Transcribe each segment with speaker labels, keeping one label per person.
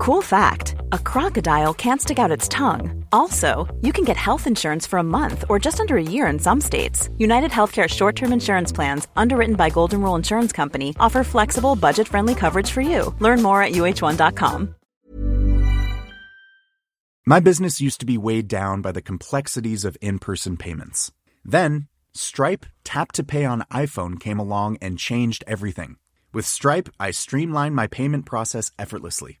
Speaker 1: Cool fact a crocodile can't stick out its tongue. Also, you can get health insurance for a month or just under a year in some states. United Healthcare short term insurance plans, underwritten by Golden Rule Insurance Company, offer flexible, budget friendly coverage for you. Learn more at uh1.com.
Speaker 2: My business used to be weighed down by the complexities of in person payments. Then, Stripe Tap to Pay on iPhone came along and changed everything. With Stripe, I streamlined my payment process effortlessly.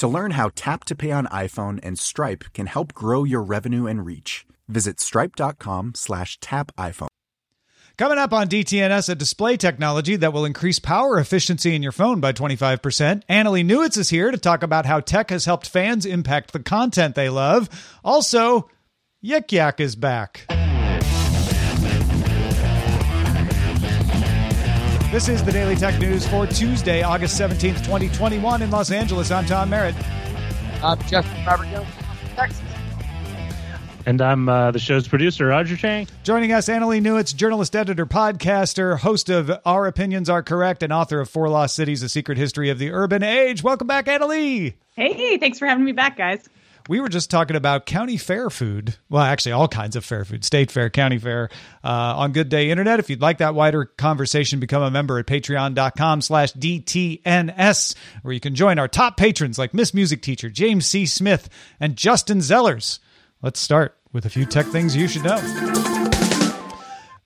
Speaker 2: To learn how Tap to Pay on iPhone and Stripe can help grow your revenue and reach, visit stripe.com slash tap iPhone.
Speaker 3: Coming up on DTNS, a display technology that will increase power efficiency in your phone by 25%. Annalee Newitz is here to talk about how tech has helped fans impact the content they love. Also, Yik Yak is back. This is the Daily Tech News for Tuesday, August 17th, 2021 in Los Angeles. I'm Tom Merritt.
Speaker 4: I'm Justin Robert Young, Texas.
Speaker 5: And I'm uh, the show's producer, Roger Chang.
Speaker 3: Joining us, Annalee Newitz, journalist, editor, podcaster, host of Our Opinions Are Correct, and author of Four Lost Cities, A Secret History of the Urban Age. Welcome back, Annalee.
Speaker 6: Hey, thanks for having me back, guys.
Speaker 3: We were just talking about county fair food. Well, actually, all kinds of fair food, state fair, county fair, uh, on Good Day Internet. If you'd like that wider conversation, become a member at patreon.com slash DTNS, where you can join our top patrons like Miss Music Teacher, James C. Smith, and Justin Zellers. Let's start with a few tech things you should know.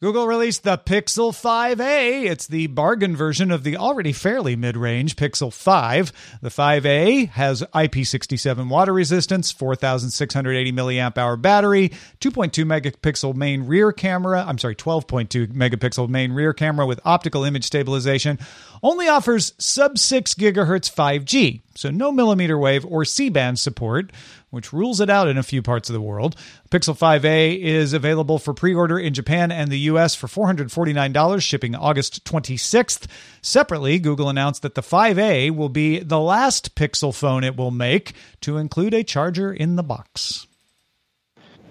Speaker 3: Google released the Pixel 5a. It's the bargain version of the already fairly mid range Pixel 5. The 5a has IP67 water resistance, 4,680 milliamp hour battery, 2.2 megapixel main rear camera. I'm sorry, 12.2 megapixel main rear camera with optical image stabilization. Only offers sub 6 gigahertz 5G, so no millimeter wave or C band support which rules it out in a few parts of the world. Pixel 5a is available for pre order in Japan and the US for $449, shipping August 26th. Separately, Google announced that the 5a will be the last Pixel phone it will make to include a charger in the box.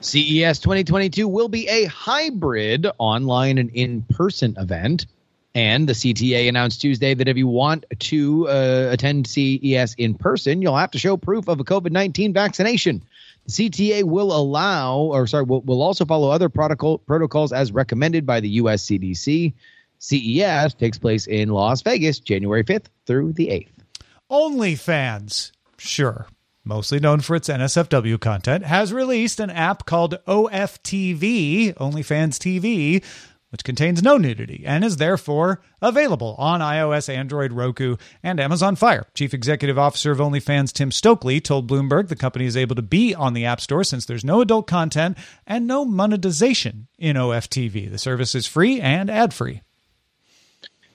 Speaker 4: CES 2022 will be a hybrid online and in person event. And the CTA announced Tuesday that if you want to uh, attend CES in person, you'll have to show proof of a COVID 19 vaccination. The CTA will allow, or sorry, will, will also follow other protocol, protocols as recommended by the US CDC. CES takes place in Las Vegas, January 5th through the 8th.
Speaker 3: OnlyFans, sure, mostly known for its NSFW content, has released an app called OFTV, OnlyFans TV, which contains no nudity and is therefore available on iOS, Android, Roku, and Amazon Fire. Chief Executive Officer of OnlyFans Tim Stokely told Bloomberg the company is able to be on the App Store since there's no adult content and no monetization in OFTV. The service is free and ad free.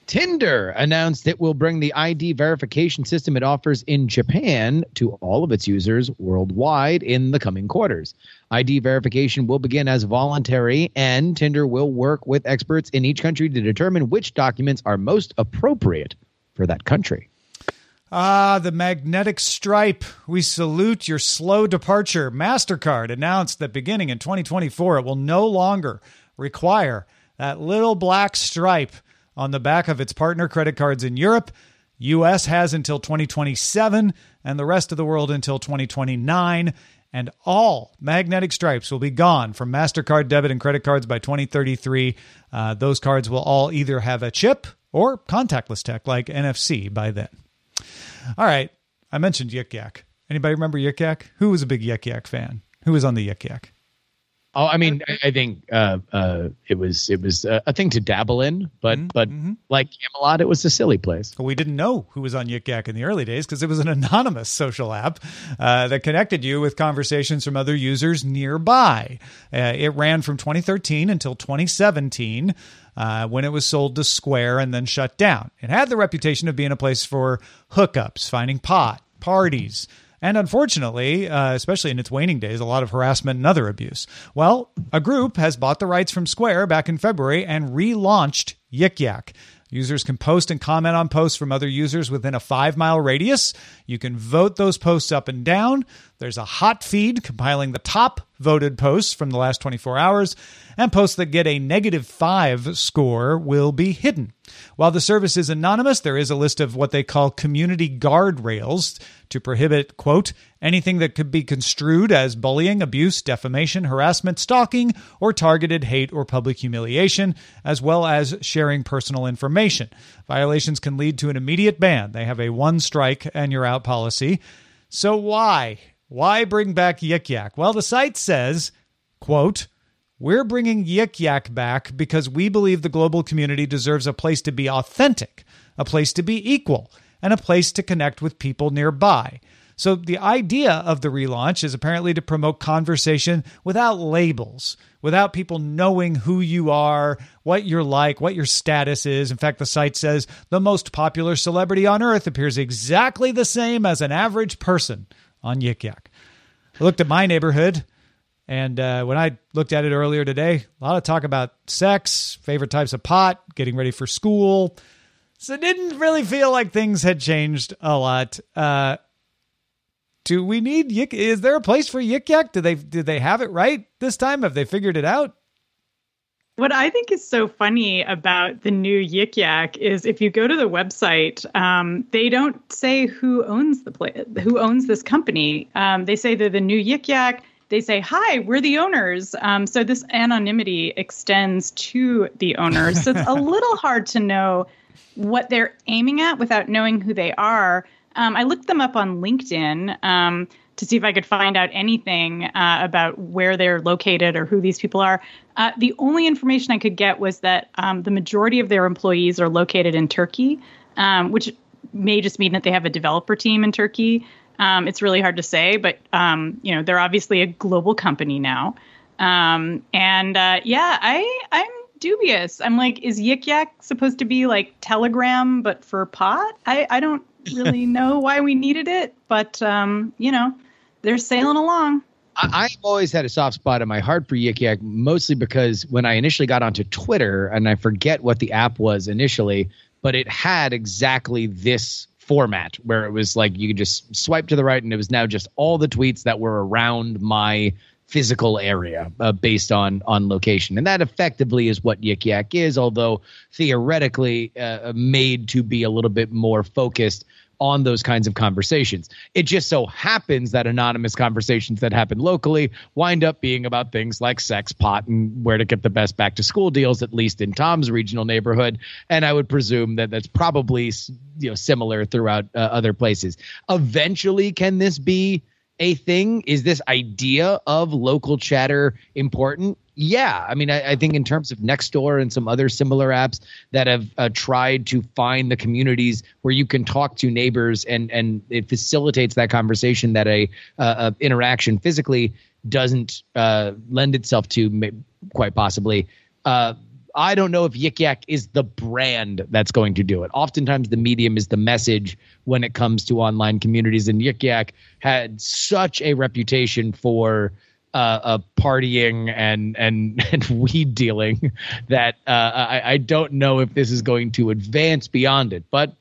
Speaker 4: Tinder announced it will bring the ID verification system it offers in Japan to all of its users worldwide in the coming quarters. ID verification will begin as voluntary, and Tinder will work with experts in each country to determine which documents are most appropriate for that country.
Speaker 3: Ah, the magnetic stripe. We salute your slow departure. MasterCard announced that beginning in 2024, it will no longer require that little black stripe on the back of its partner credit cards in Europe. US has until 2027 and the rest of the world until 2029 and all magnetic stripes will be gone from MasterCard debit and credit cards by 2033. Uh, those cards will all either have a chip or contactless tech like NFC by then. All right, I mentioned Yik Yak. Anybody remember Yik Yak? Who was a big Yik Yak fan? Who was on the Yik Yak?
Speaker 4: Oh, I mean, I, I think uh, uh, it was it was a, a thing to dabble in, but
Speaker 3: Mm-hmm,
Speaker 4: but like Camelot, it was a silly place.
Speaker 3: Well, we didn't know who was on Yik Yak in the early days because it was an anonymous social app uh, that connected you with conversations from other users nearby. Uh, it ran from 2013 until 2017 uh, when it was sold to Square and then shut down. It had the reputation of being a place for hookups, finding pot, parties. And unfortunately, uh, especially in its waning days, a lot of harassment and other abuse. Well, a group has bought the rights from Square back in February and relaunched Yik Yak. Users can post and comment on posts from other users within a five mile radius. You can vote those posts up and down. There's a hot feed compiling the top voted posts from the last 24 hours, and posts that get a negative five score will be hidden. While the service is anonymous, there is a list of what they call community guardrails to prohibit, quote, anything that could be construed as bullying, abuse, defamation, harassment, stalking, or targeted hate or public humiliation, as well as sharing personal information. Violations can lead to an immediate ban. They have a one strike and you're out policy. So why? Why bring back Yik Yak? Well, the site says, quote, we're bringing Yik Yak back because we believe the global community deserves a place to be authentic, a place to be equal, and a place to connect with people nearby. So, the idea of the relaunch is apparently to promote conversation without labels, without people knowing who you are, what you're like, what your status is. In fact, the site says the most popular celebrity on earth appears exactly the same as an average person on Yik Yak. I looked at my neighborhood. And uh, when I looked at it earlier today, a lot of talk about sex, favorite types of pot, getting ready for school. So it didn't really feel like things had changed a lot. Uh, do we need yik? Is there a place for yik yak? Do they did they have it right this time? Have they figured it out?
Speaker 6: What I think is so funny about the new Yik Yak is if you go to the website, um, they don't say who owns the who owns this company. Um, they say they're the new Yik Yak they say, Hi, we're the owners. Um, so this anonymity extends to the owners. So it's a little hard to know what they're aiming at without knowing who they are. Um, I looked them up on LinkedIn um, to see if I could find out anything uh, about where they're located or who these people are. Uh, the only information I could get was that um, the majority of their employees are located in Turkey, um, which may just mean that they have a developer team in Turkey. Um, it's really hard to say, but um, you know they're obviously a global company now. And uh, yeah, I I'm dubious. I'm like, is Yik Yak supposed to be like Telegram but for pot? I I don't really know why we needed it, but um, you know, they're sailing along.
Speaker 4: I, have always had a soft spot in my heart for Yik Yak, mostly because when I initially got onto Twitter, and I forget what the app was initially, but it had exactly this format where it was like you could just swipe to the right and it was now just all the tweets that were around my physical area uh, based on on location and that effectively is what yik yak is although theoretically uh, made to be a little bit more focused on those kinds of conversations. It just so happens that anonymous conversations that happen locally wind up being about things like sex, pot, and where to get the best back to school deals, at least in Tom's regional neighborhood. And I would presume that that's probably you know similar throughout uh, other places. Eventually, can this be a thing? Is this idea of local chatter important? Yeah, I mean, I, I, think in terms of Nextdoor and some other similar apps that have uh, tried to find the communities where you can talk to neighbors and and it facilitates that conversation that a, uh, a interaction physically doesn't uh, lend itself to, quite possibly. I don't know if Yik Yak is the brand that's going to do it. Oftentimes, the medium is the message when it comes to online communities, and Yik Yak had such a reputation for uh, uh, partying and and and weed dealing that uh, I, I don't know if this is going to advance beyond it. But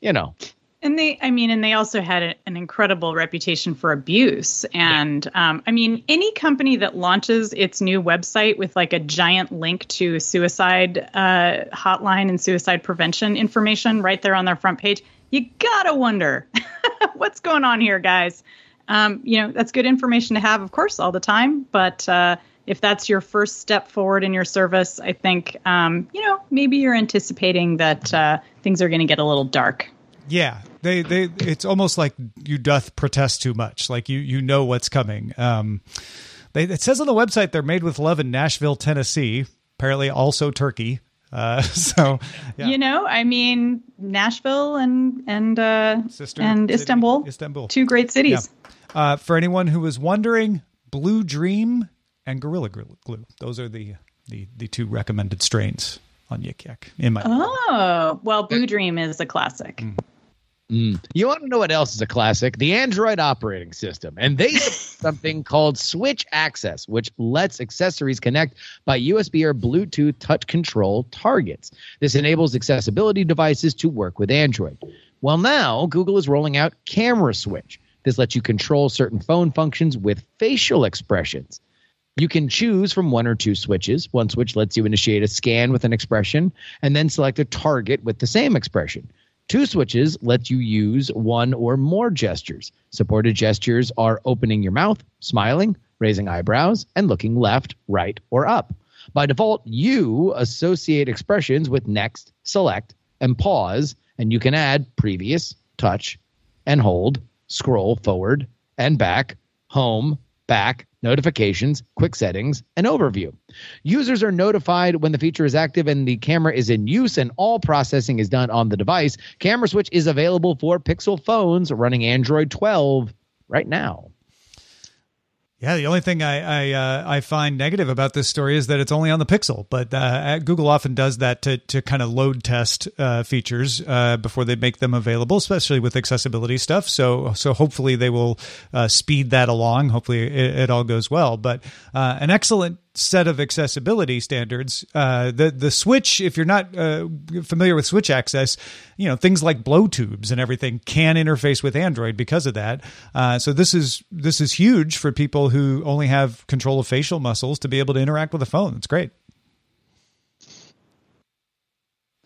Speaker 4: you know,
Speaker 6: and they, I mean, and they also had a, an incredible reputation for abuse. And um, I mean, any company that launches its new website with like a giant link to suicide uh, hotline and suicide prevention information right there on their front page, you gotta wonder what's going on here, guys. Um, you know, that's good information to have, of course, all the time. But uh, if that's your first step forward in your service, I think, um, you know, maybe you're anticipating that uh, things are going to get a little dark.
Speaker 3: Yeah, they they it's almost like you doth protest too much. Like you you know what's coming. Um, they, it says on the website they're made with love in Nashville, Tennessee. Apparently, also Turkey. Uh, so,
Speaker 6: yeah. you know, I mean, Nashville and and uh, Sister and city, Istanbul, Istanbul, two great cities.
Speaker 3: Yeah. Uh, for anyone who was wondering, Blue Dream and Gorilla Glue. Those are the the the two recommended strains on Yik Yak. In my
Speaker 6: oh well, Blue Dream is a classic. Mm.
Speaker 4: Mm. You want to know what else is a classic? The Android operating system. And they have something called Switch Access, which lets accessories connect by USB or Bluetooth touch control targets. This enables accessibility devices to work with Android. Well, now Google is rolling out Camera Switch. This lets you control certain phone functions with facial expressions. You can choose from one or two switches. One switch lets you initiate a scan with an expression and then select a target with the same expression. Two switches let you use one or more gestures. Supported gestures are opening your mouth, smiling, raising eyebrows, and looking left, right, or up. By default, you associate expressions with next, select, and pause, and you can add previous, touch, and hold, scroll forward and back, home, back, notifications, quick settings, and overview. Users are notified when the feature is active and the camera is in use, and all processing is done on the device. Camera Switch is available for Pixel phones running Android 12 right now.
Speaker 3: Yeah, the only thing I I, uh, I, find negative about this story is that it's only on the Pixel, but uh, Google often does that to to kind of load test uh, features uh, before they make them available, especially with accessibility stuff. So so hopefully they will uh, speed that along. Hopefully it, it all goes well. But uh, an excellent set of accessibility standards. Uh, the the switch, if you're not uh, familiar with switch access, you know things like blow tubes and everything can interface with Android because of that. Uh, so this is this is huge for people who only have control of facial muscles to be able to interact with a phone. It's great.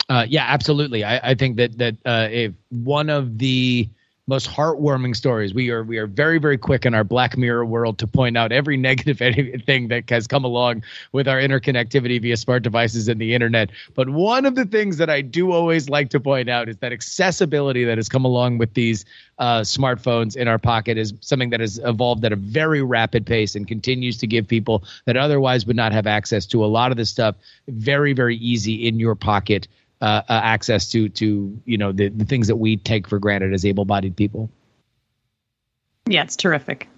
Speaker 4: Uh, yeah, absolutely. I, I, think that that uh, if one of the most heartwarming stories. We are we are very very quick in our Black Mirror world to point out every negative thing that has come along with our interconnectivity via smart devices and the internet. But one of the things that I do always like to point out is that accessibility that has come along with these uh, smartphones in our pocket is something that has evolved at a very rapid pace and continues to give people that otherwise would not have access to a lot of this stuff very very easy in your pocket uh, uh, access to to you know the, the things that we take for granted as able-bodied people.
Speaker 6: Yeah, it's terrific.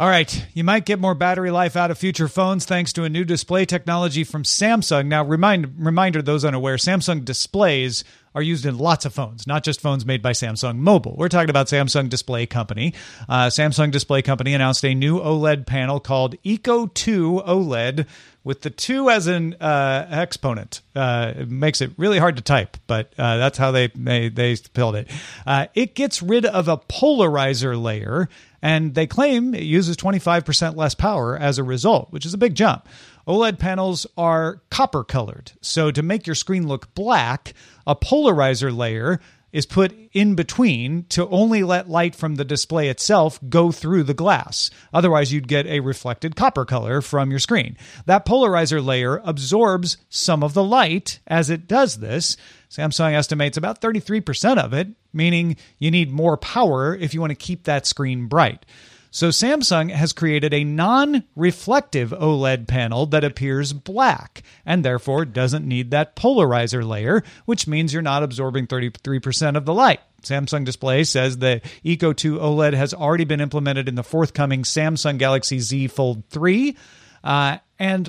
Speaker 3: All right, you might get more battery life out of future phones thanks to a new display technology from Samsung. Now, remind reminder those unaware, Samsung displays are used in lots of phones, not just phones made by Samsung Mobile. We're talking about Samsung Display Company. Uh, Samsung Display Company announced a new OLED panel called Eco 2 OLED with the 2 as an uh, exponent. Uh, it makes it really hard to type, but uh, that's how they, they, they spelled it. Uh, it gets rid of a polarizer layer, and they claim it uses 25% less power as a result, which is a big jump. OLED panels are copper colored. So to make your screen look black, a polarizer layer is put in between to only let light from the display itself go through the glass. Otherwise, you'd get a reflected copper color from your screen. That polarizer layer absorbs some of the light as it does this. Samsung estimates about 33% of it, meaning you need more power if you want to keep that screen bright. So Samsung has created a non reflective OLED panel that appears black and therefore doesn't need that polarizer layer, which means you're not absorbing 33% of the light. Samsung Display says the Eco 2 OLED has already been implemented in the forthcoming Samsung Galaxy Z Fold 3. Uh, and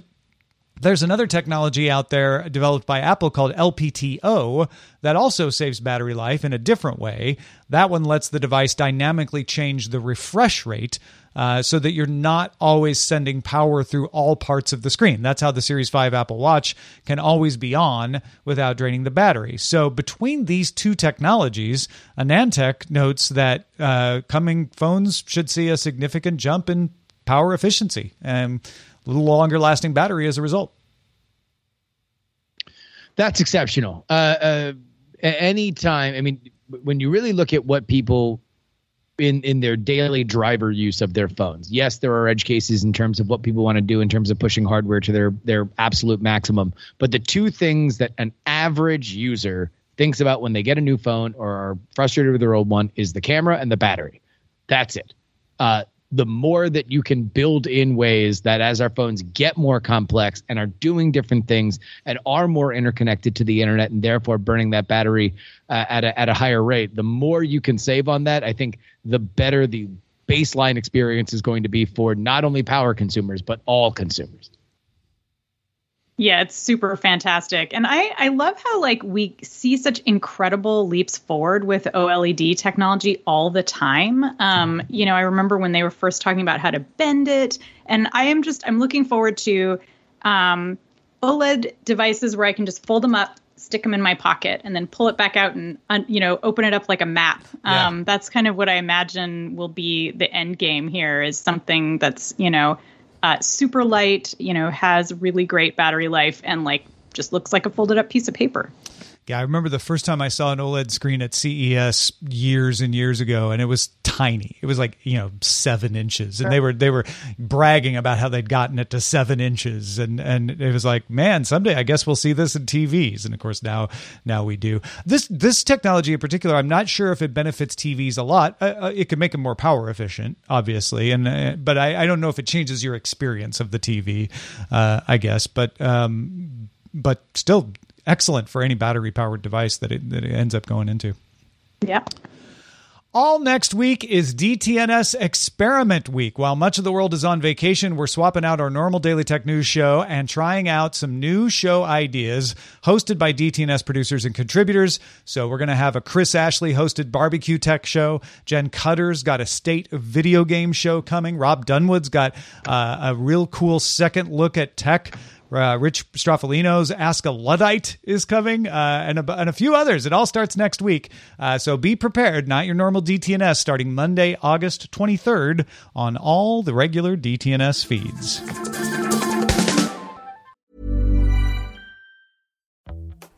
Speaker 3: there's another technology out there developed by Apple called LTPO that also saves battery life in a different way. That one lets the device dynamically change the refresh rate uh, so that you're not always sending power through all parts of the screen. That's how the Series 5 Apple Watch can always be on without draining the battery. So, between these two technologies, AnandTech notes that uh, coming phones should see a significant jump in power efficiency and a little longer lasting battery as a result.
Speaker 4: That's exceptional. Uh, uh, anytime, I mean, when you really look at what people in in their daily driver use of their phones. Yes, there are edge cases in terms of what people want to do in terms of pushing hardware to their their absolute maximum. But the two things that an average user thinks about when they get a new phone or are frustrated with their old one is the camera and the battery. That's it. Uh, the more that you can build in ways that as our phones get more complex and are doing different things and are more interconnected to the internet and therefore burning that battery uh, at, a, at a higher rate, the more you can save on that, I think the better the baseline experience is going to be for not only power consumers, but all consumers.
Speaker 6: Yeah, it's super fantastic. And I, I love how like we see such incredible leaps forward with OLED technology all the time. Um, you know, I remember when they were first talking about how to bend it. And I am just I'm looking forward to um, OLED devices where I can just fold them up, stick them in my pocket, and then pull it back out and you know open it up like a map.
Speaker 3: Yeah.
Speaker 6: Um, that's kind of what I imagine will be the end game here. Is something that's you know uh, super light, you know, has really great battery life, and like just looks like a folded up piece of paper.
Speaker 3: Yeah, I remember the first time I saw an OLED screen at CES years and years ago, and it was tiny. It was like you know seven inches, and they were they were bragging about how they'd gotten it to seven inches, and and it was like, man, someday I guess we'll see this in TVs, and of course now now we do. This this technology in particular, I'm not sure if it benefits TVs a lot. Uh, uh, it could make them more power efficient, obviously, and uh, but I, I don't know if it changes your experience of the TV. Uh, I guess, but um, but still excellent for any battery powered device that it, that it ends up going into.
Speaker 6: Yeah.
Speaker 3: All next week is DTNS Experiment Week. While much of the world is on vacation, we're swapping out our normal Daily Tech News show and trying out some new show ideas hosted by DTNS producers and contributors. So we're going to have a Chris Ashley hosted barbecue tech show. Jen Cutter's got a state video game show coming. Rob Dunwood's got uh, a real cool second look at tech. Uh, Rich Stroffolino's Ask a Luddite is coming, uh, and, a, and a few others. It all starts next week. Uh, so be prepared. Not your normal DTNS starting Monday, August 23rd on all the regular DTNS feeds.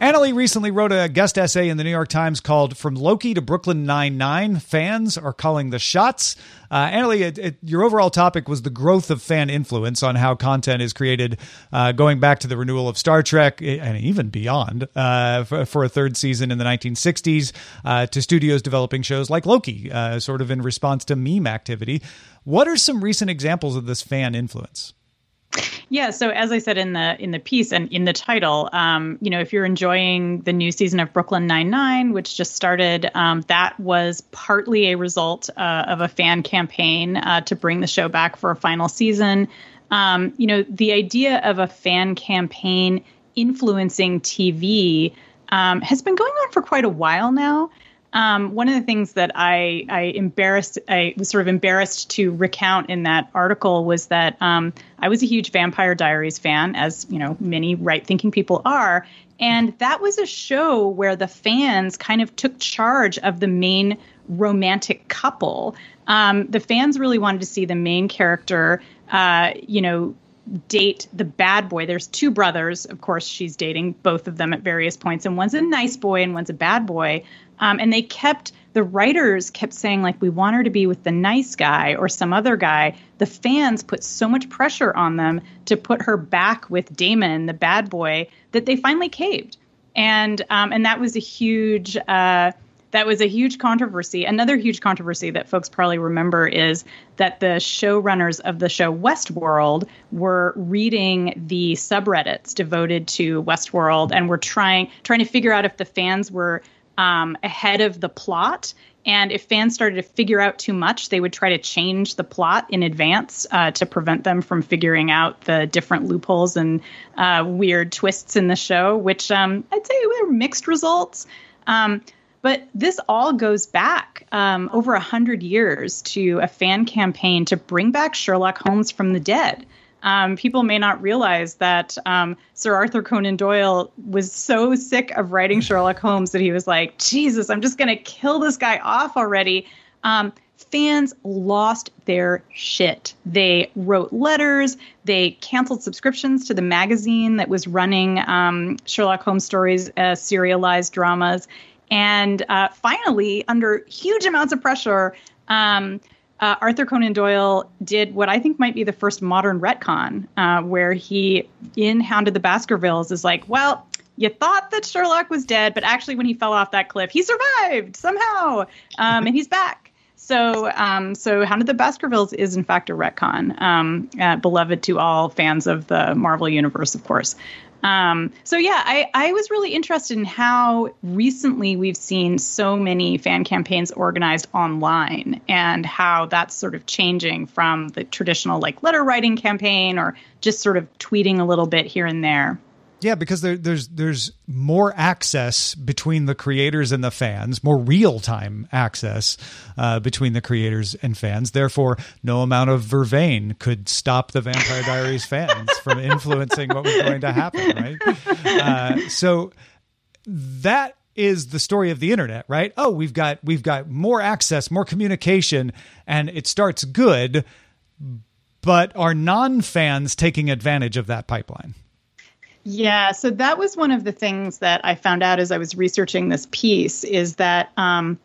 Speaker 3: Annalee recently wrote a guest essay in the New York Times called From Loki to Brooklyn Nine-Nine. Fans are calling the shots. Uh, Annalee, it, it, your overall topic was the growth of fan influence on how content is created, uh, going back to the renewal of Star Trek eh, and even beyond uh, for, for, a third season in the 1960s, uh, to studios developing shows like Loki, uh, sort of in response to meme activity. What are some recent examples of this fan influence?
Speaker 6: Yeah, so as I said in the in the piece and in the title, um, you know, if you're enjoying the new season of Brooklyn Nine Nine, which just started, um, that was partly a result uh, of a fan campaign uh, to bring the show back for a final season. Um, you know, the idea of a fan campaign influencing TV um, has been going on for quite a while now. Um, one of the things that I, I embarrassed, I was sort of embarrassed to recount in that article was that um, I was a huge Vampire Diaries fan, as you know, many right-thinking people are, and that was a show where the fans kind of took charge of the main romantic couple. Um, the fans really wanted to see the main character, uh, you know, date the bad boy. There's two brothers, of course, she's dating both of them at various points, and one's a nice boy and one's a bad boy. Um, and they kept the writers kept saying like we want her to be with the nice guy or some other guy. The fans put so much pressure on them to put her back with Damon, the bad boy, that they finally caved. And um, and that was a huge. Uh, that was a huge controversy. Another huge controversy that folks probably remember is that the showrunners of the show Westworld were reading the subreddits devoted to Westworld and were trying trying to figure out if the fans were um, ahead of the plot. And if fans started to figure out too much, they would try to change the plot in advance uh, to prevent them from figuring out the different loopholes and uh, weird twists in the show, which um, I'd say were mixed results. Um, but this all goes back um, over a hundred years to a fan campaign to bring back Sherlock Holmes from the dead. Um, people may not realize that um, Sir Arthur Conan Doyle was so sick of writing Sherlock Holmes that he was like, Jesus, I'm just going to kill this guy off already. Um, fans lost their shit. They wrote letters. They canceled subscriptions to the magazine that was running um, Sherlock Holmes stories as serialized dramas. And uh, finally, under huge amounts of pressure, um, uh, Arthur Conan Doyle did what I think might be the first modern retcon, uh, where he, in Hound of the Baskervilles, is like, well, you thought that Sherlock was dead, but actually, when he fell off that cliff, he survived somehow, um, and he's back. So, um, so Hound of the Baskervilles is in fact a retcon, um, uh, beloved to all fans of the Marvel universe, of course. Um, so yeah, I, I was really interested in how recently we've seen so many fan campaigns organized online and how that's sort of changing from the traditional like letter writing campaign or just sort of tweeting a little bit here and there.
Speaker 3: Yeah, because there, there's there's more access between the creators and the fans, more real time access uh, between the creators and fans. Therefore, no amount of vervain could stop the Vampire Diaries fans from influencing what was going to happen. Right. Uh, so that is the story of the internet, right? Oh, we've got we've got more access, more communication, and it starts good, but are non fans taking advantage of that pipeline?
Speaker 6: Yeah, so that was one of the things that I found out as I was researching this piece is that um,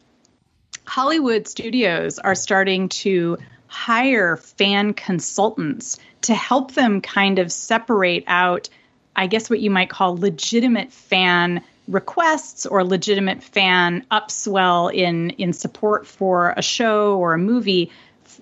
Speaker 6: Hollywood studios are starting to hire fan consultants to help them kind of separate out, I guess, what you might call legitimate fan requests or legitimate fan upswell in in support for a show or a movie,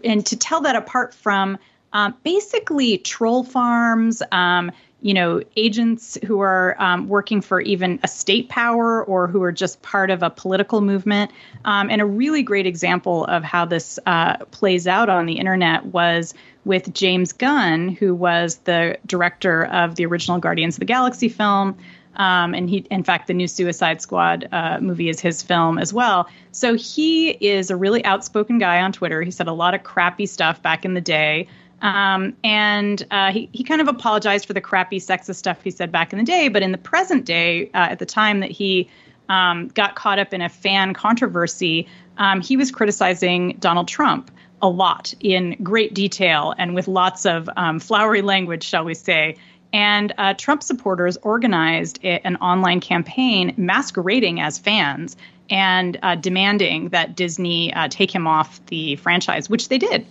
Speaker 6: and to tell that apart from um, basically troll farms. Um, you know, agents who are um, working for even a state power or who are just part of a political movement. Um, and a really great example of how this uh, plays out on the internet was with James Gunn, who was the director of the original Guardians of the Galaxy film. Um, and he, in fact, the new Suicide Squad uh, movie is his film as well. So he is a really outspoken guy on Twitter. He said a lot of crappy stuff back in the day. Um, and uh, he, he kind of apologized for the crappy sexist stuff he said back in the day. But in the present day, uh, at the time that he um, got caught up in a fan controversy, um, he was criticizing Donald Trump a lot in great detail and with lots of um, flowery language, shall we say. And uh, Trump supporters organized an online campaign masquerading as fans and uh, demanding that Disney uh, take him off the franchise, which they did.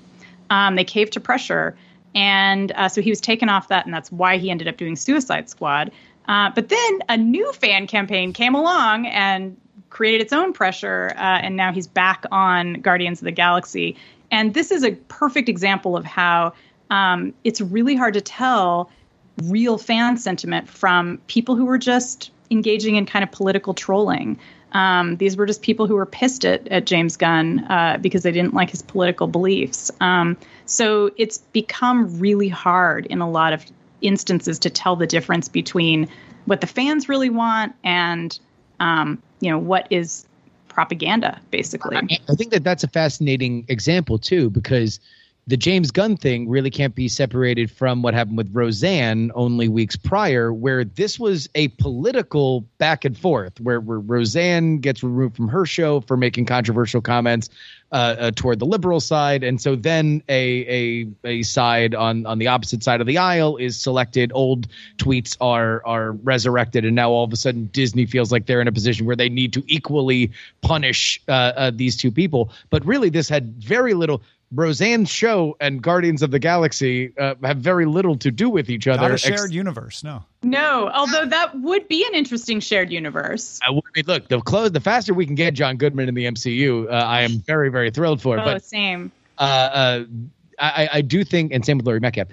Speaker 6: Um, they caved to pressure. And uh, so he was taken off that, and that's why he ended up doing Suicide Squad. Uh, but then a new fan campaign came along and created its own pressure, uh, and now he's back on Guardians of the Galaxy. And this is a perfect example of how um, it's really hard to tell real fan sentiment from people who were just engaging in kind of political trolling. Um, these were just people who were pissed at, at James Gunn uh, because they didn't like his political beliefs. Um, so it's become really hard in a lot of instances to tell the difference between what the fans really want and um, you know what is propaganda, basically.
Speaker 4: I, I think that that's a fascinating example too, because the James Gunn thing really can't be separated from what happened with Roseanne only weeks prior, where this was a political back and forth, where, where Roseanne gets removed from her show for making controversial comments uh, uh, toward the liberal side, and so then a, a a side on on the opposite side of the aisle is selected. Old tweets are are resurrected, and now all of a sudden Disney feels like they're in a position where they need to equally punish uh, uh these two people. But really, this had very little Roseanne's show and Guardians of the Galaxy uh, have very little to do with each other.
Speaker 3: Not a shared ex- universe, no.
Speaker 6: No, although that would be an interesting shared universe.
Speaker 4: I mean, look, the close, the faster we can get John Goodman in the MCU, uh, I am very, very thrilled for.
Speaker 6: Oh,
Speaker 4: but
Speaker 6: same.
Speaker 4: Uh, uh, I, I do think, and same with Laurie Metcalf.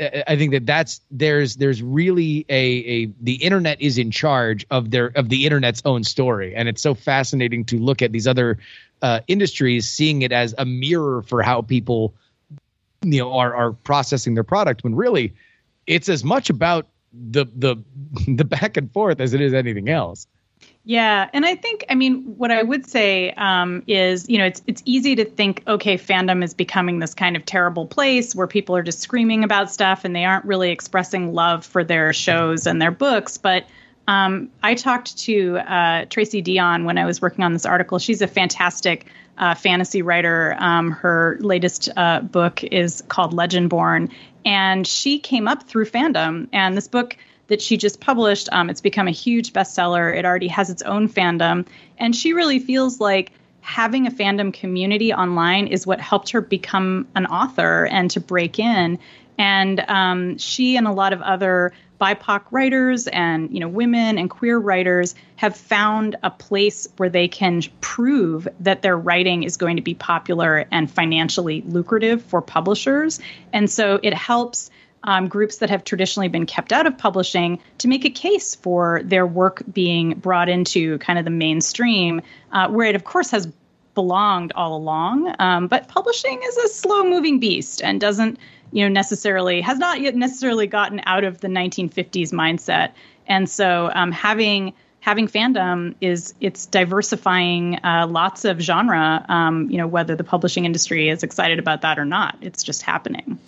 Speaker 4: I think that that's there's there's really a a the internet is in charge of their of the internet's own story, and it's so fascinating to look at these other uh, industries seeing it as a mirror for how people you know are are processing their product when really it's as much about the the the back and forth as it is anything else.
Speaker 6: Yeah, and I think I mean what I would say um, is you know it's it's easy to think okay fandom is becoming this kind of terrible place where people are just screaming about stuff and they aren't really expressing love for their shows and their books, but um, I talked to uh, Tracy Deonn when I was working on this article. She's a fantastic uh, fantasy writer. Um, her latest uh, book is called Legendborn, and she came up through fandom. And this book that she just published, um, it's become a huge bestseller. It already has its own fandom, and she really feels like having a fandom community online is what helped her become an author and to break in. And um, she and a lot of other BIPOC writers and you know women and queer writers have found a place where they can prove that their writing is going to be popular and financially lucrative for publishers, and so it helps. Um, groups that have traditionally been kept out of publishing to make a case for their work being brought into kind of the mainstream, uh, where it, of course, has belonged all along. Um, but publishing is a slow moving beast and doesn't you know necessarily has not yet necessarily gotten out of the 1950s mindset and so um, having having fandom is it's diversifying uh, lots of genre um, you know whether the publishing industry is excited about that or not it's just happening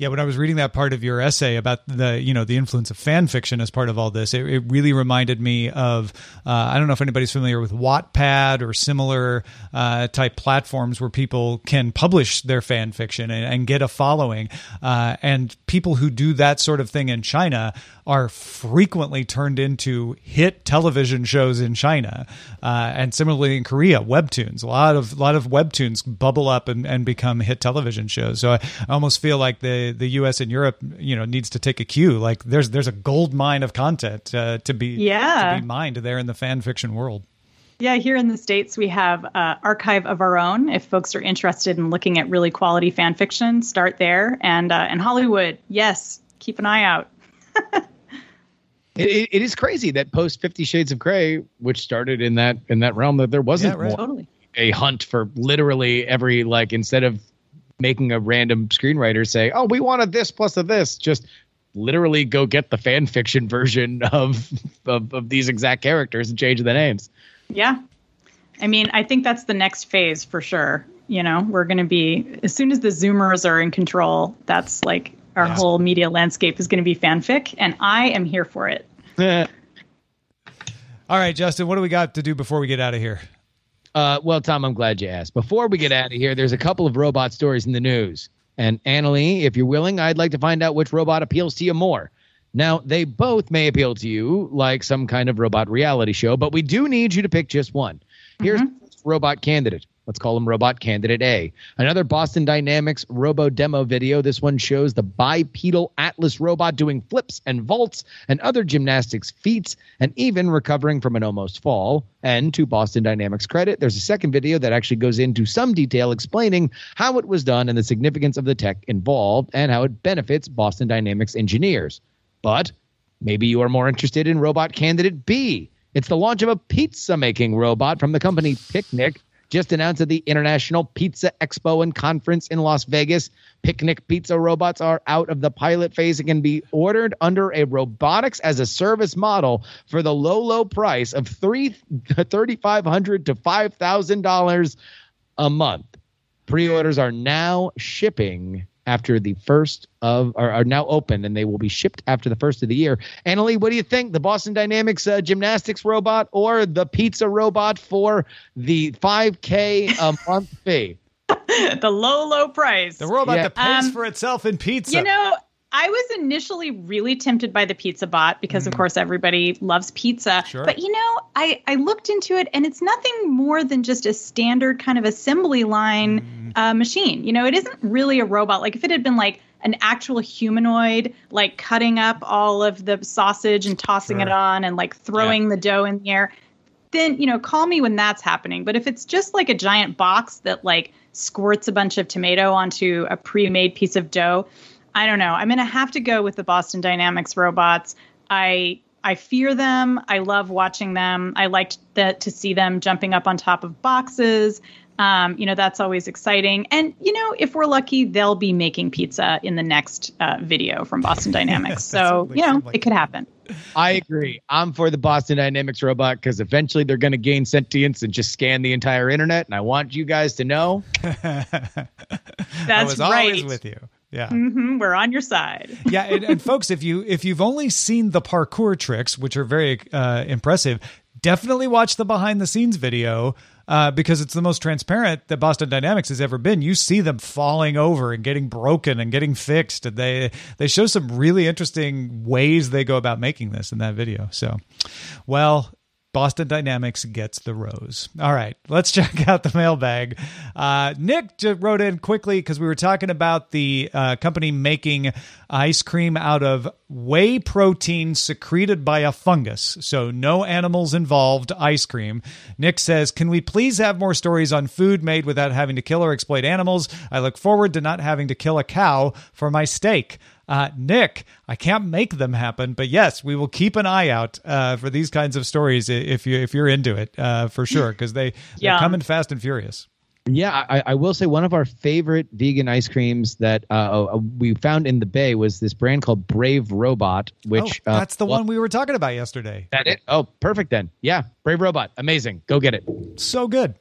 Speaker 3: yeah, when I was reading that part of your essay about the you know the influence of fan fiction as part of all this, it, it really reminded me of uh, I don't know if anybody's familiar with Wattpad or similar uh, type platforms where people can publish their fan fiction and, and get a following, uh, and people who do that sort of thing in China are frequently turned into hit television shows in China, uh, and similarly in Korea, webtoons. A lot of a lot of webtoons bubble up and, and become hit television shows. So I, I almost feel like the the U.S. and Europe, you know, needs to take a cue. Like there's there's a gold mine of content uh, to be
Speaker 6: yeah.
Speaker 3: to be mined there in the fan fiction world.
Speaker 6: Yeah, here in the States, we have uh, Archive of Our Own. If folks are interested in looking at really quality fan fiction, start there. And uh, and Hollywood, yes, keep an eye out.
Speaker 4: it, it is crazy that post Fifty Shades of Grey, which started in that in that realm, that there wasn't
Speaker 6: yeah, right. totally.
Speaker 4: a hunt for literally every like instead of making a random screenwriter say, "Oh, we wanted this plus of this," just literally go get the fan fiction version of, of of these exact characters and change the names.
Speaker 6: Yeah, I mean, I think that's the next phase for sure. You know, we're going to be as soon as the Zoomers are in control. That's like our yeah. whole media landscape is going to be fanfic, and I am here for it.
Speaker 3: All right, Justin, what do we got to do before we get out of here?
Speaker 4: Uh, well, Tom, I'm glad you asked. Before we get out of here, there's a couple of robot stories in the news. And Annalee, if you're willing, I'd like to find out which robot appeals to you more. Now, they both may appeal to you like some kind of robot reality show, but we do need you to pick just one. Here's mm-hmm. robot candidate. Let's call him Robot Candidate A. Another Boston Dynamics robo demo video. This one shows the bipedal Atlas robot doing flips and vaults and other gymnastics feats and even recovering from an almost fall. And to Boston Dynamics credit, there's a second video that actually goes into some detail explaining how it was done and the significance of the tech involved and how it benefits Boston Dynamics engineers. But maybe you are more interested in Robot Candidate B. It's the launch of a pizza making robot from the company Picnic just announced at the International Pizza Expo and Conference in Las Vegas. Picnic pizza robots are out of the pilot phase and can be ordered under a robotics as a service model for the low, low price of three thirty five hundred to five thousand dollars a month. Pre-orders are now shipping after the first of are, are now open and they will be shipped after the first of the year. Annalee, what do you think? The Boston Dynamics uh, gymnastics robot or the pizza robot for the 5K a month fee?
Speaker 6: the low, low price.
Speaker 3: The robot
Speaker 4: Yeah.
Speaker 3: that pays
Speaker 6: Um,
Speaker 3: for itself in pizza.
Speaker 6: You know, I was initially really tempted by the pizza bot because, of course, everybody loves pizza.
Speaker 3: Sure.
Speaker 6: But you know, I, I looked into it and it's nothing more than just a standard kind of assembly line uh, machine. You know, it isn't really a robot. Like if it had been like an actual humanoid, like cutting up all of the sausage and tossing
Speaker 3: Sure.
Speaker 6: it on and like throwing the dough in the air, then you know call me when that's happening but if it's just like a giant box that like squirts a bunch of tomato onto a pre-made piece of dough i don't know. I'm going to have to go with the boston dynamics robots. I i fear them. I love watching them. I liked that to see them jumping up on top of boxes. Um, you know that's always exciting. And you know if we're lucky they'll be making pizza in the next uh, video from boston dynamics. So you know
Speaker 3: like
Speaker 6: it could happen.
Speaker 4: I agree. I'm for the Boston Dynamics robot because eventually they're going to gain sentience and just scan the entire internet. And I want you guys to know
Speaker 3: I
Speaker 6: that's
Speaker 3: was
Speaker 6: right.
Speaker 3: always with you. Yeah.
Speaker 6: hmm we're on your side.
Speaker 3: yeah, and, and folks, if you if you've only seen the parkour tricks, which are very uh, impressive, definitely watch the behind the scenes video uh, because it's the most transparent that Boston Dynamics has ever been. You see them falling over and getting broken and getting fixed, and they they show some really interesting ways they go about making this in that video. So, well. Boston Dynamics gets the rose. All right, let's check out the mailbag. Uh, Nick j- wrote in quickly because we were talking about the uh, company making ice cream out of whey protein secreted by a fungus. So, no animals involved ice cream. Nick says, Can we please have more stories on food made without having to kill or exploit animals? I look forward to not having to kill a cow for my steak. Uh, Nick, I can't make them happen, but yes, we will keep an eye out uh, for these kinds of stories if you if you're into it uh, for sure because they they're
Speaker 6: Yeah.
Speaker 3: coming fast and furious.
Speaker 4: Yeah, I, I will say one of our favorite vegan ice creams that uh, uh, we found in the Bay was this brand called Brave Robot, which
Speaker 3: oh,
Speaker 4: uh,
Speaker 3: that's the
Speaker 4: well,
Speaker 3: one we were talking about yesterday.
Speaker 4: That it? Oh, perfect then. Yeah, Brave Robot, amazing. Go get it.
Speaker 3: So good.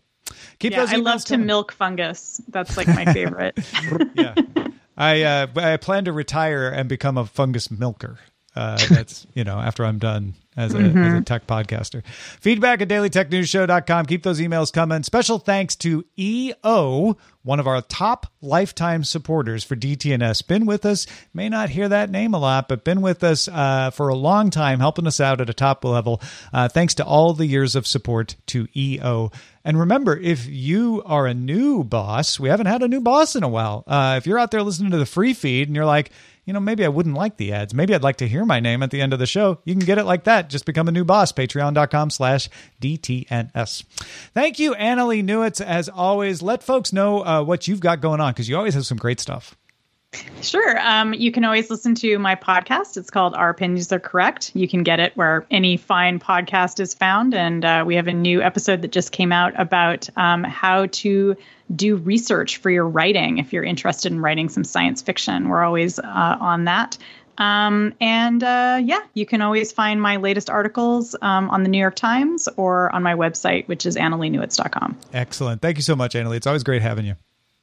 Speaker 3: Keep
Speaker 6: yeah,
Speaker 3: those
Speaker 6: I
Speaker 3: emails
Speaker 6: love to milk fungus. That's like my favorite.
Speaker 3: yeah. I uh, I plan to retire and become a fungus milker. Uh, that's you know after I'm done as a, as a tech podcaster. Feedback at dailytechnewsshow.com. Keep those emails coming. Special thanks to EO, one of our top lifetime supporters for DTNS. Been with us, may not hear that name a lot, but been with us uh, for a long time, helping us out at a top level. Uh, thanks to all the years of support to EO. And remember, if you are a new boss, we haven't had a new boss in a while. Uh, if you're out there listening to the free feed and you're like, you know, maybe I wouldn't like the ads. Maybe I'd like to hear my name at the end of the show. You can get it like that. Just become a new boss. Patreon.com slash DTNS. Thank you, Annalee Newitz. As always, let folks know uh, what you've got going on because you always have some great stuff.
Speaker 6: Sure. Um, you can always listen to my podcast. It's called Our Opinions Are Correct. You can get it where any fine podcast is found. And uh, we have a new episode that just came out about um, how to do research for your writing if you're interested in writing some science fiction. We're always uh, on that. Um, and uh, yeah, you can always find my latest articles um, on the New York Times or on my website, which is annaleenewitz.com.
Speaker 3: Excellent. Thank you so much, Annalee. It's always great having you.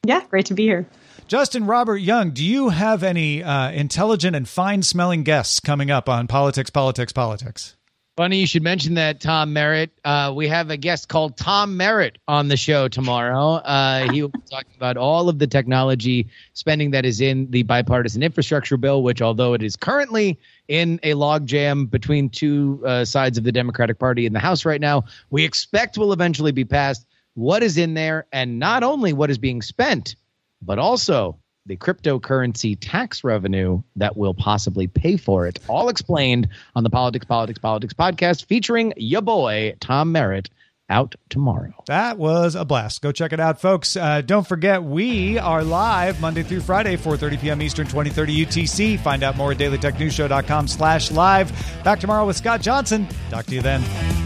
Speaker 6: Yeah, great to be here.
Speaker 3: Justin Robert Young, do you have any uh, intelligent and fine smelling guests coming up on Politics, Politics, Politics?
Speaker 4: Funny you should mention that, Tom Merritt. Uh, we have a guest called Tom Merritt on the show tomorrow. Uh, he will be talking about all of the technology spending that is in the bipartisan infrastructure bill, which, although it is currently in a logjam between two uh, sides of the Democratic Party in the House right now, we expect will eventually be passed. What is in there, and not only what is being spent, but also the cryptocurrency tax revenue that will possibly pay for it. All explained on the Politics, Politics, Politics podcast featuring your boy, Tom Merritt, out tomorrow.
Speaker 3: That was a blast. Go check it out, folks. Uh, don't forget, we are live Monday through Friday, 4.30 p.m. Eastern, 2030 UTC. Find out more at dailytechnewsshow.com slash live. Back tomorrow with Scott Johnson. Talk to you then.